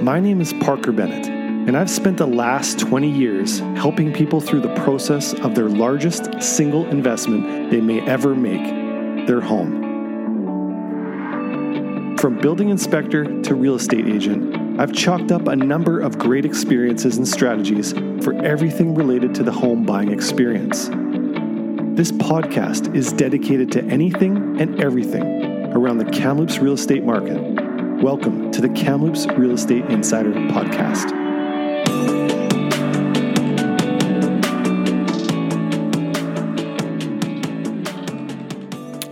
My name is Parker Bennett, and I've spent the last 20 years helping people through the process of their largest single investment they may ever make their home. From building inspector to real estate agent, I've chalked up a number of great experiences and strategies for everything related to the home buying experience. This podcast is dedicated to anything and everything around the Kamloops real estate market Welcome to the Kamloops Real Estate Insider Podcast.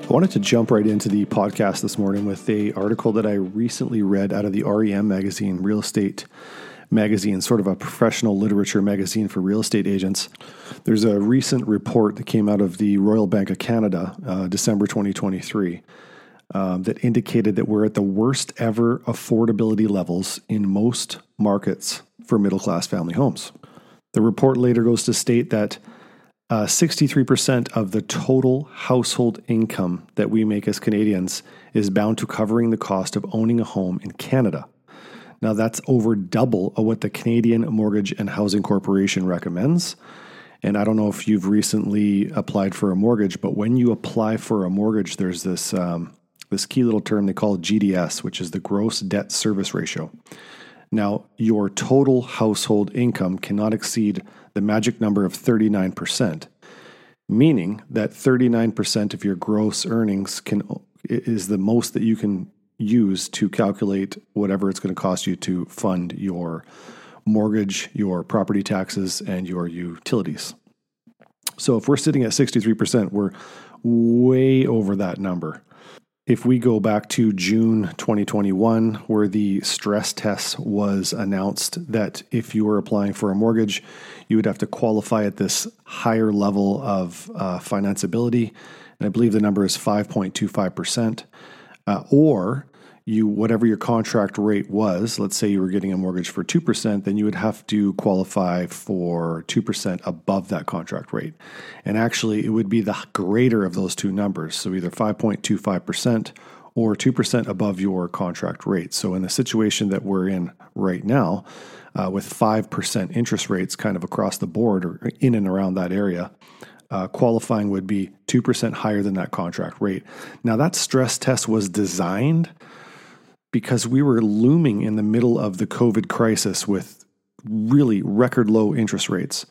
I wanted to jump right into the podcast this morning with a article that I recently read out of the REM magazine, Real Estate magazine, sort of a professional literature magazine for real estate agents. There's a recent report that came out of the Royal Bank of Canada, uh, December 2023 um, that indicated that we're at the worst ever affordability levels in most markets for middle class family homes. The report later goes to state that uh, 63% of the total household income that we make as Canadians is bound to covering the cost of owning a home in Canada. Now, that's over double of what the Canadian Mortgage and Housing Corporation recommends. And I don't know if you've recently applied for a mortgage, but when you apply for a mortgage, there's this um, this key little term they call GDS, which is the gross debt service ratio. Now, your total household income cannot exceed the magic number of 39%, meaning that 39% of your gross earnings can is the most that you can use to calculate whatever it's going to cost you to fund your mortgage, your property taxes, and your utilities. So if we're sitting at 63%, we're way over that number. If we go back to June 2021, where the stress test was announced that if you were applying for a mortgage, you would have to qualify at this higher level of uh, financeability. And I believe the number is 5.25%. Uh, or you whatever your contract rate was, let's say you were getting a mortgage for 2%, then you would have to qualify for 2% above that contract rate. And actually, it would be the greater of those two numbers, so either 5.25% or 2% above your contract rate. So in the situation that we're in right now, uh, with 5% interest rates kind of across the board or in and around that area, uh, qualifying would be 2% higher than that contract rate. Now, that stress test was designed because we were looming in the middle of the COVID crisis with really record low interest rates.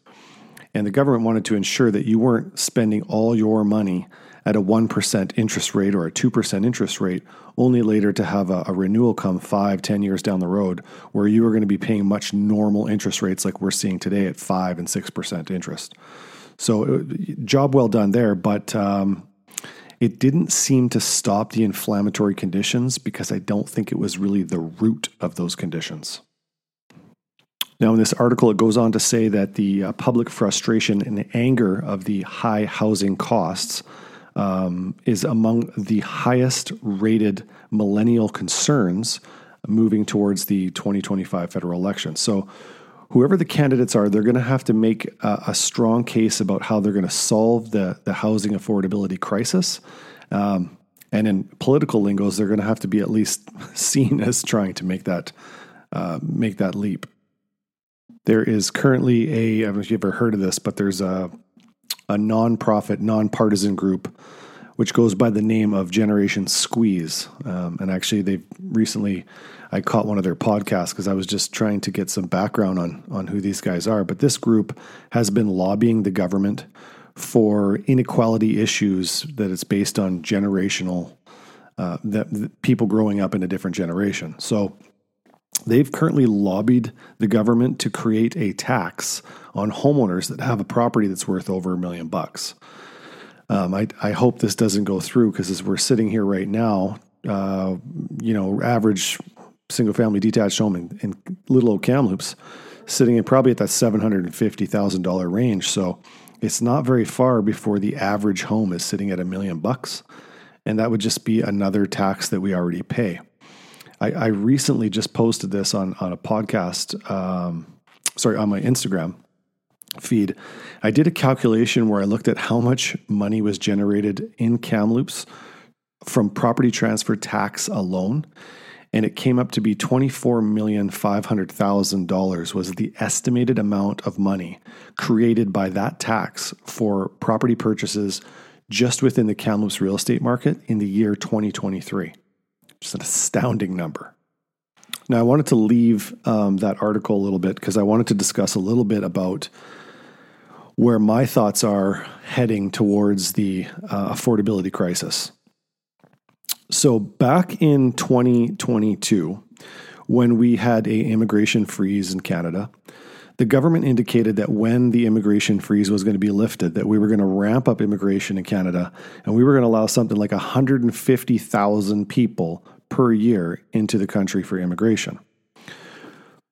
And the government wanted to ensure that you weren't spending all your money at a 1% interest rate or a 2% interest rate, only later to have a, a, renewal come five, 10 years down the road where you are going to be paying much normal interest rates like we're seeing today at 5 and 6% interest. So, uh, job well done there. But um, it didn't seem to stop the inflammatory conditions because I don't think it was really the root of those conditions. Now, in this article, it goes on to say that the uh, public frustration and anger of the high housing costs um, is among the highest rated millennial concerns moving towards the 2025 federal election. So, whoever the candidates are, they're going to have to make a, a, strong case about how they're going to solve the, the housing affordability crisis. Um, and in political lingos, they're going to have to be at least seen as trying to make that uh, make that leap. There is currently a I don't know if you've ever heard of this, but there's a a nonprofit, nonpartisan group which goes by the name of Generation Squeeze. Um, and actually, they've recently I caught one of their podcasts because I was just trying to get some background on on who these guys are. But this group has been lobbying the government for inequality issues that it's based on generational uh, that, that people growing up in a different generation. So they've currently lobbied the government to create a tax on homeowners that have a property that's worth over a million bucks. Um, I, I hope this doesn't go through because as we're sitting here right now, uh, you know, average single family detached home in, in little old Kamloops, sitting in probably at that $750,000 range. So it's not very far before the average home is sitting at a million bucks. And that would just be another tax that we already pay. I, I recently just posted this on, on a podcast, um, sorry, on my Instagram feed. I did a calculation where I looked at how much money was generated in Kamloops from property transfer tax alone. and it came up to be $24,500,000 was the estimated amount of money created by that tax for property purchases just within the Kamloops real estate market in the year 2023. Just an astounding number. Now, I wanted to leave um, that article a little bit because I wanted to discuss a little bit about where my thoughts are heading towards the uh, affordability crisis. So, back in 2022, when we had a immigration freeze in Canada, the government indicated that when the immigration freeze was going to be lifted, that we were going to ramp up immigration in Canada and we were going to allow something like 150,000 people per year into the country for immigration.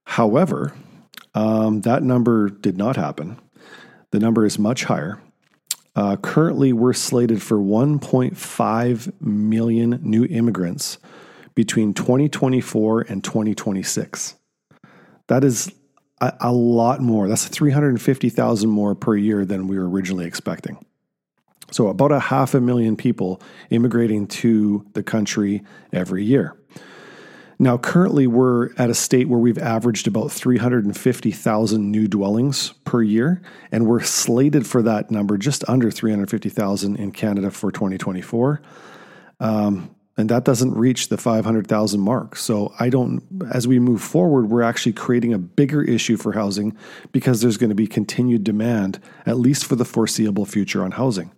However, um, that number did not happen. The number is much higher. Uh, currently, we're slated for 1.5 million new immigrants between 2024 and 2026. That is a, a lot more. That's 350,000 more per year than we were originally expecting. So, about a half a million people immigrating to the country every year. Now, currently, we're at a state where we've averaged about 350,000 new dwellings per year, and we're slated for that number just under 350,000 in Canada for 2024. Um, and that doesn't reach the 500,000 mark. So I don't, as we move forward, we're actually creating a bigger issue for housing because there's going to be continued demand, at least for the foreseeable future, on housing.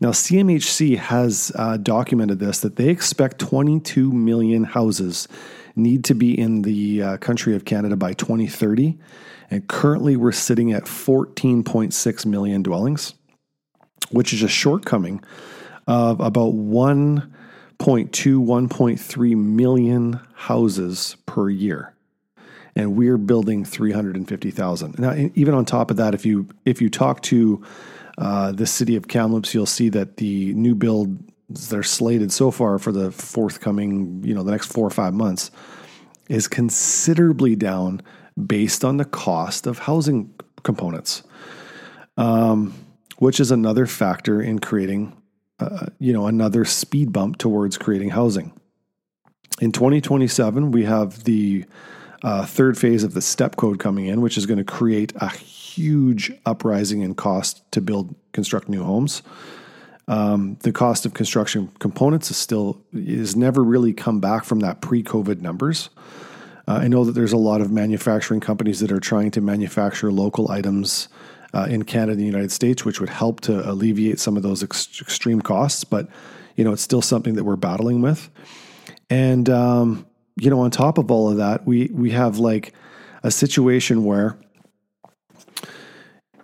Now, CMHC has uh, documented this that they expect 22 million houses need to be in the uh, country of Canada by 2030. And currently, we're sitting at 14.6 million dwellings, which is a shortcoming of about 1.2, 1.3 million houses per year and we're building 350,000. Now, even on top of that, if you if you talk to uh, the city of Kamloops, you'll see that the new builds that are slated so far for the forthcoming, you know, the next four or five months is considerably down based on the cost of housing components, um, which is another factor in creating, uh, you know, another speed bump towards creating housing. In 2027, we have the uh, third phase of the step code coming in, which is going to create a huge uprising in cost to build, construct new homes. Um, the cost of construction components is still is never really come back from that pre-COVID numbers. Uh, I know that there's a lot of manufacturing companies that are trying to manufacture local items uh, in Canada and the United States, which would help to alleviate some of those ex- extreme costs. But you know, it's still something that we're battling with. And um, you know, on top of all of that, we we have like a situation where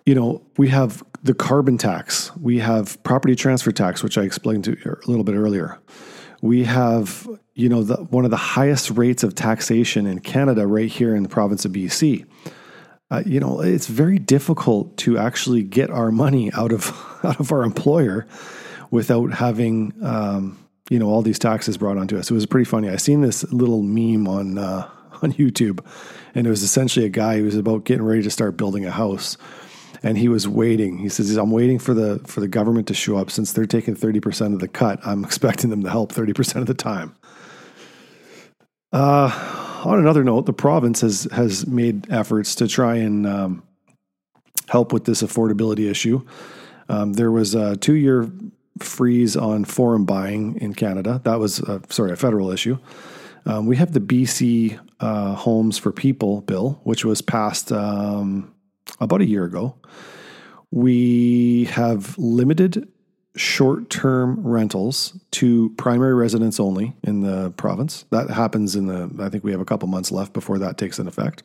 you know, we have the carbon tax, we have property transfer tax, which I explained to you a little bit earlier. We have, you know, the, one of the highest rates of taxation in Canada, right here in the province of BC. Uh, you know, it's very difficult to actually get our money out of out of our employer without having, um, you know, all these taxes brought onto us. It was pretty funny. I seen this little meme on uh, on YouTube, and it was essentially a guy who was about getting ready to start building a house and he was waiting. He says, "I'm waiting for the for the government to show up. Since they're taking thirty percent of the cut, I'm expecting them to help thirty percent of the time." Uh, on another note, the province has has made efforts to try and um, help with this affordability issue. Um, there was a two year freeze on foreign buying in Canada. That was a, sorry a federal issue. Um, we have the BC uh, Homes for People bill, which was passed um, about a year ago. We have limited short term rentals to primary residents only in the province. That happens in the, I think we have a couple months left before that takes an effect.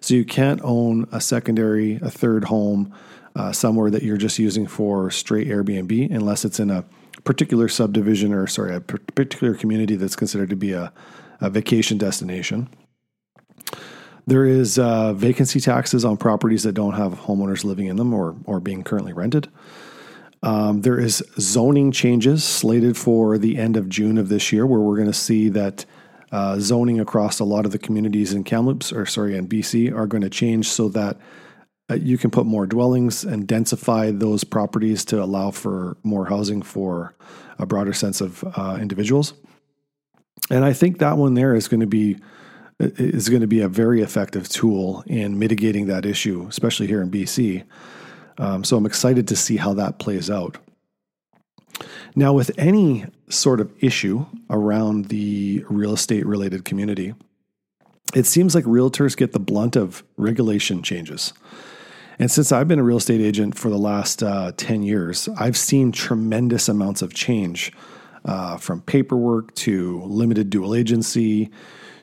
So you can't own a secondary, a third home uh, somewhere that you're just using for straight Airbnb unless it's in a particular subdivision or, sorry, a particular community that's considered to be a, a vacation destination. There is uh, vacancy taxes on properties that don't have homeowners living in them or, or being currently rented. Um, there is zoning changes slated for the end of June of this year, where we're going to see that uh, zoning across a lot of the communities in Kamloops, or sorry, in BC, are going to change so that uh, you can put more dwellings and densify those properties to allow for more housing for a broader sense of uh, individuals. And I think that one there is going to be is going to be a very effective tool in mitigating that issue, especially here in BC. Um, so I'm excited to see how that plays out. Now, with any sort of issue around the real estate related community, it seems like realtors get the blunt of regulation changes. And since I've been a real estate agent for the last uh, 10 years, I've seen tremendous amounts of change uh, from paperwork to limited dual agency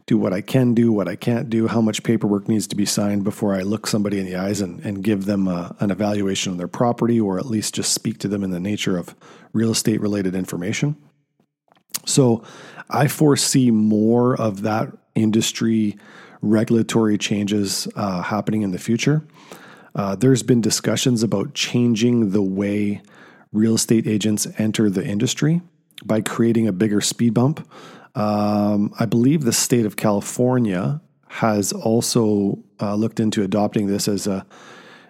to what I can do, what I can't do, how much paperwork needs to be signed before I look somebody in the eyes and, and give them a, an evaluation of their property or at least just speak to them in the nature of real estate related information. So I foresee more of that industry regulatory changes uh, happening in the future. Uh, there's been discussions about changing the way real estate agents enter the industry by creating a bigger speed bump. Um, I believe the state of California has also uh, looked into adopting this as a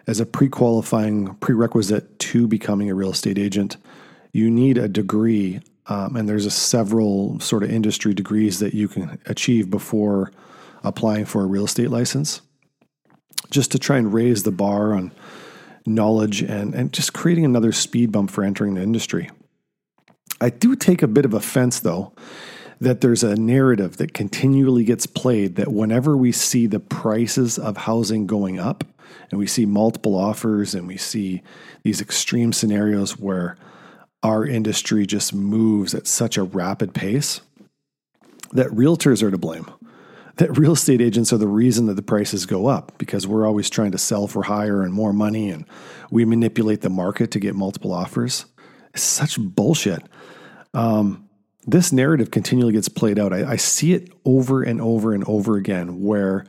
as a pre-qualifying prerequisite to becoming a real estate agent. You need a degree, um, and there's a several sort of industry degrees that you can achieve before applying for a real estate license, just to try and raise the bar on knowledge and, and just creating another speed bump for entering the industry. I do take a bit of offense, though, that there's a narrative that continually gets played that whenever we see the prices of housing going up and we see multiple offers and we see these extreme scenarios where our industry just moves at such a rapid pace, that realtors are to blame that real estate agents are the reason that the prices go up because we're always trying to sell for higher and more money and we manipulate the market to get multiple offers. It's such bullshit. Um, this narrative continually gets played out. I, I, see it over and over and over again where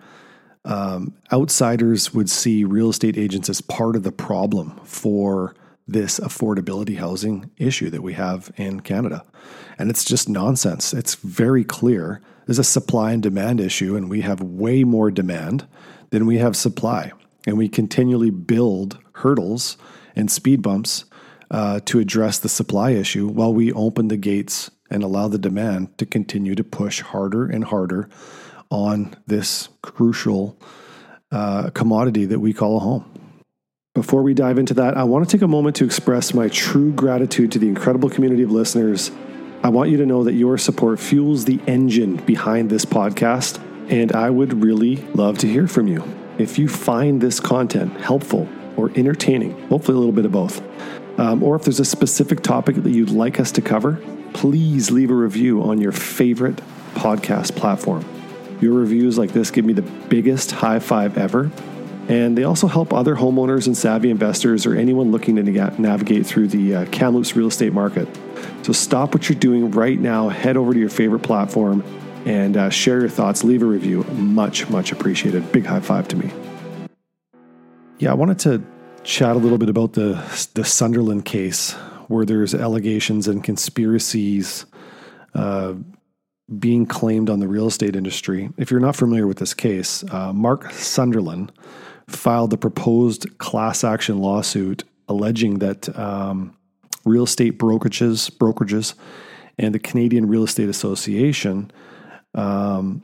um, outsiders would see real estate agents as part of the problem for this affordability housing issue that we have in Canada. And it's just nonsense. It's very clear there's a supply and demand issue, and we have way more demand than we have supply. And we continually build hurdles and speed bumps uh, to address the supply issue while we open the gates and allow the demand to continue to push harder and harder on this crucial uh, commodity that we call a home. Before we dive into that, I want to take a moment to express my true gratitude to the incredible community of listeners I want you to know that your support fuels the engine behind this podcast, and I would really love to hear from you. If you find this content helpful or entertaining, hopefully a little bit of both, um, or if there's a specific topic that you'd like us to cover, please leave a review on your favorite podcast platform. Your reviews like this give me the biggest high five ever, and they also help other homeowners and savvy investors or anyone looking to navigate through the uh, Kamloops real estate market. So stop what you're doing right now, head over to your favorite platform, and uh, share your thoughts. Leave a review. Much, much appreciated. Big high five to me. Yeah, I wanted to chat a little bit about the the Sunderland case, where there's allegations and conspiracies uh, being claimed on the real estate industry. If you're not familiar with this case, uh, Mark Sunderland filed the proposed class action lawsuit alleging that um, real estate brokerages, brokerages, and the Canadian Real Estate Association um,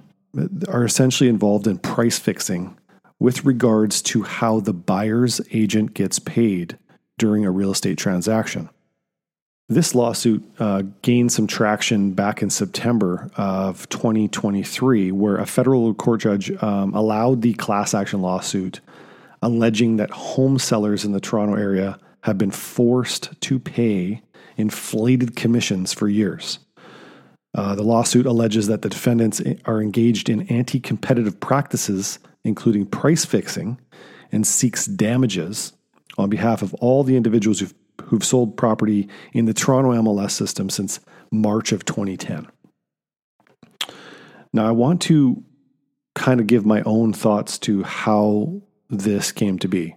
are essentially involved in price fixing with regards to how the buyer's agent gets paid during a real estate transaction. This lawsuit uh, gained some traction back in September of 2023, where a federal court judge um, allowed the class action lawsuit alleging that home sellers in the Toronto area have been forced to pay inflated commissions for years. Uh, the lawsuit alleges that the defendants are engaged in anti competitive practices, including price fixing, and seeks damages on behalf of all the individuals who've, who've sold property in the Toronto MLS system since March of 2010. Now, I want to kind of give my own thoughts to how this came to be.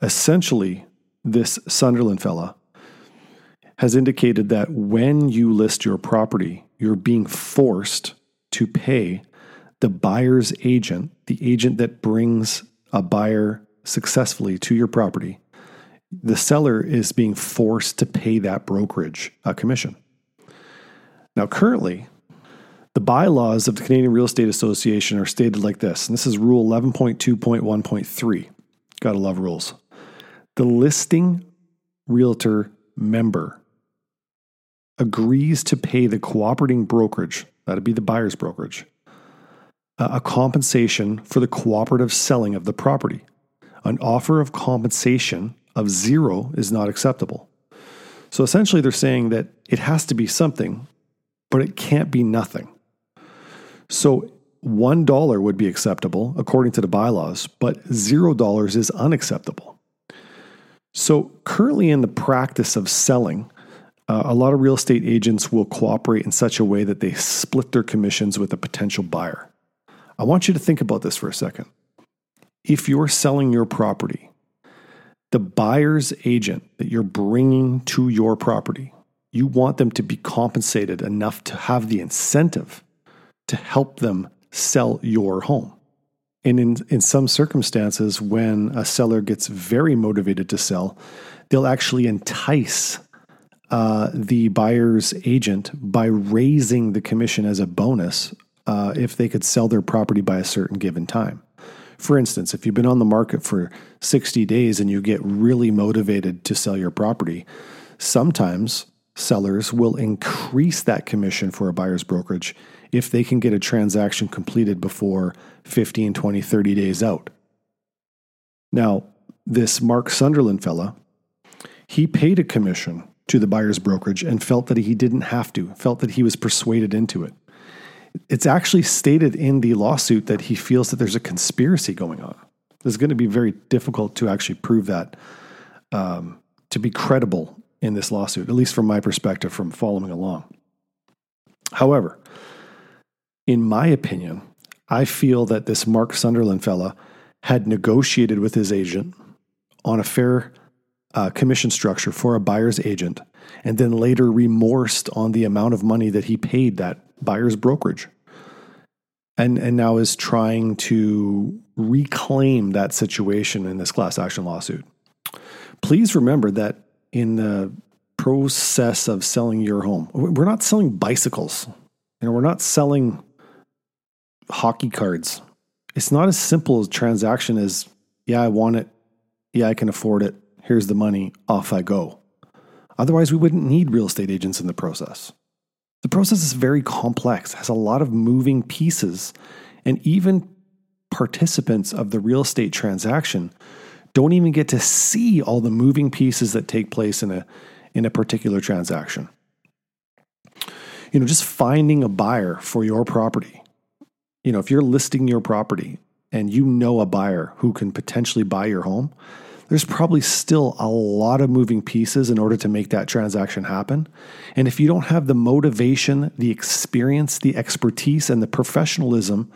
Essentially, this Sunderland fella has indicated that when you list your property, you're being forced to pay the buyer's agent, the agent that brings a buyer successfully to your property. The seller is being forced to pay that brokerage a commission. Now, currently, The bylaws of the Canadian Real Estate Association are stated like this, and this is Rule 11.2.1.3. Gotta love rules. The listing realtor member agrees to pay the cooperating brokerage, that'd be the buyer's brokerage, a compensation for the cooperative selling of the property. An offer of compensation of zero is not acceptable. So essentially, they're saying that it has to be something, but it can't be nothing. So $1 would be acceptable according to the bylaws, but $0 is unacceptable. So, currently in the practice of selling, uh, a lot of real estate agents will cooperate in such a way that they split their commissions with a potential buyer. I want you to think about this for a second. If you're selling your property, the buyer's agent that you're bringing to your property, you want them to be compensated enough to have the incentive to help them sell your home. And in, in some circumstances, when a seller gets very motivated to sell, they'll actually entice uh, the buyer's agent by raising the commission as a bonus uh, if they could sell their property by a certain given time. For instance, if you've been on the market for 60 days and you get really motivated to sell your property, sometimes sellers will increase that commission for a buyer's brokerage if they can get a transaction completed before 15, 20, 30 days out. Now, this Mark Sunderland fella, he paid a commission to the buyer's brokerage and felt that he didn't have to, felt that he was persuaded into it. It's actually stated in the lawsuit that he feels that there's a conspiracy going on. It's going to be very difficult to actually prove that um, to be credible in this lawsuit, at least from my perspective from following along. However, in my opinion, I feel that this Mark Sunderland fella had negotiated with his agent on a fair uh, commission structure for a buyer's agent and then later remorsed on the amount of money that he paid that buyer's brokerage and and now is trying to reclaim that situation in this class action lawsuit. Please remember that in the process of selling your home, we're not selling bicycles. You know, we're not selling hockey cards. It's not as simple a transaction as, yeah, I want it. Yeah, I can afford it. Here's the money. Off I go. Otherwise, we wouldn't need real estate agents in the process. The process is very complex, has a lot of moving pieces, and even participants of the real estate transaction don't even get to see all the moving pieces that take place in a in a particular transaction. You know, just finding a buyer for your property you know, if you're listing your property and you know a buyer who can potentially buy your home, there's probably still a lot of moving pieces in order to make that transaction happen. And if you don't have the motivation, the experience, the expertise, and the professionalism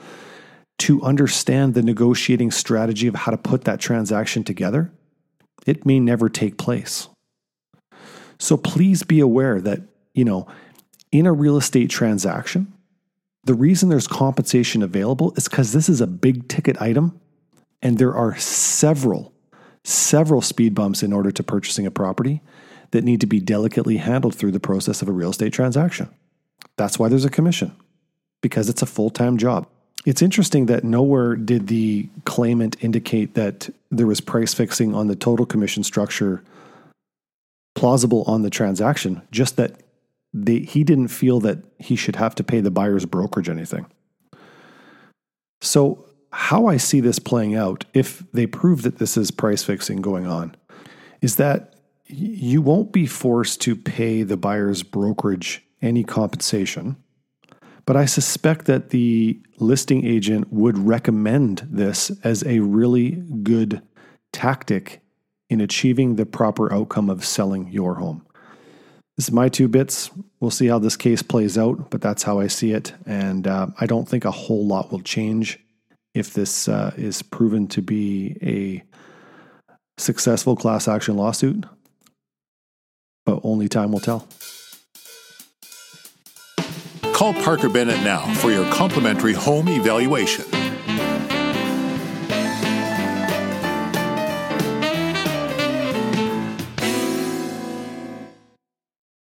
to understand the negotiating strategy of how to put that transaction together, it may never take place. So please be aware that, you know, in a real estate transaction, the reason there's compensation available is because this is a big ticket item and there are several, several speed bumps in order to purchasing a property that need to be delicately handled through the process of a real estate transaction. That's why there's a commission, because it's a full time job. It's interesting that nowhere did the claimant indicate that there was price fixing on the total commission structure plausible on the transaction, just that they, he didn't feel that he should have to pay the buyer's brokerage anything. So, how I see this playing out, if they prove that this is price fixing going on, is that you won't be forced to pay the buyer's brokerage any compensation. But I suspect that the listing agent would recommend this as a really good tactic in achieving the proper outcome of selling your home. This is my two bits. We'll see how this case plays out, but that's how I see it. And uh, I don't think a whole lot will change if this uh, is proven to be a successful class action lawsuit. But only time will tell. Call Parker Bennett now for your complimentary home evaluation.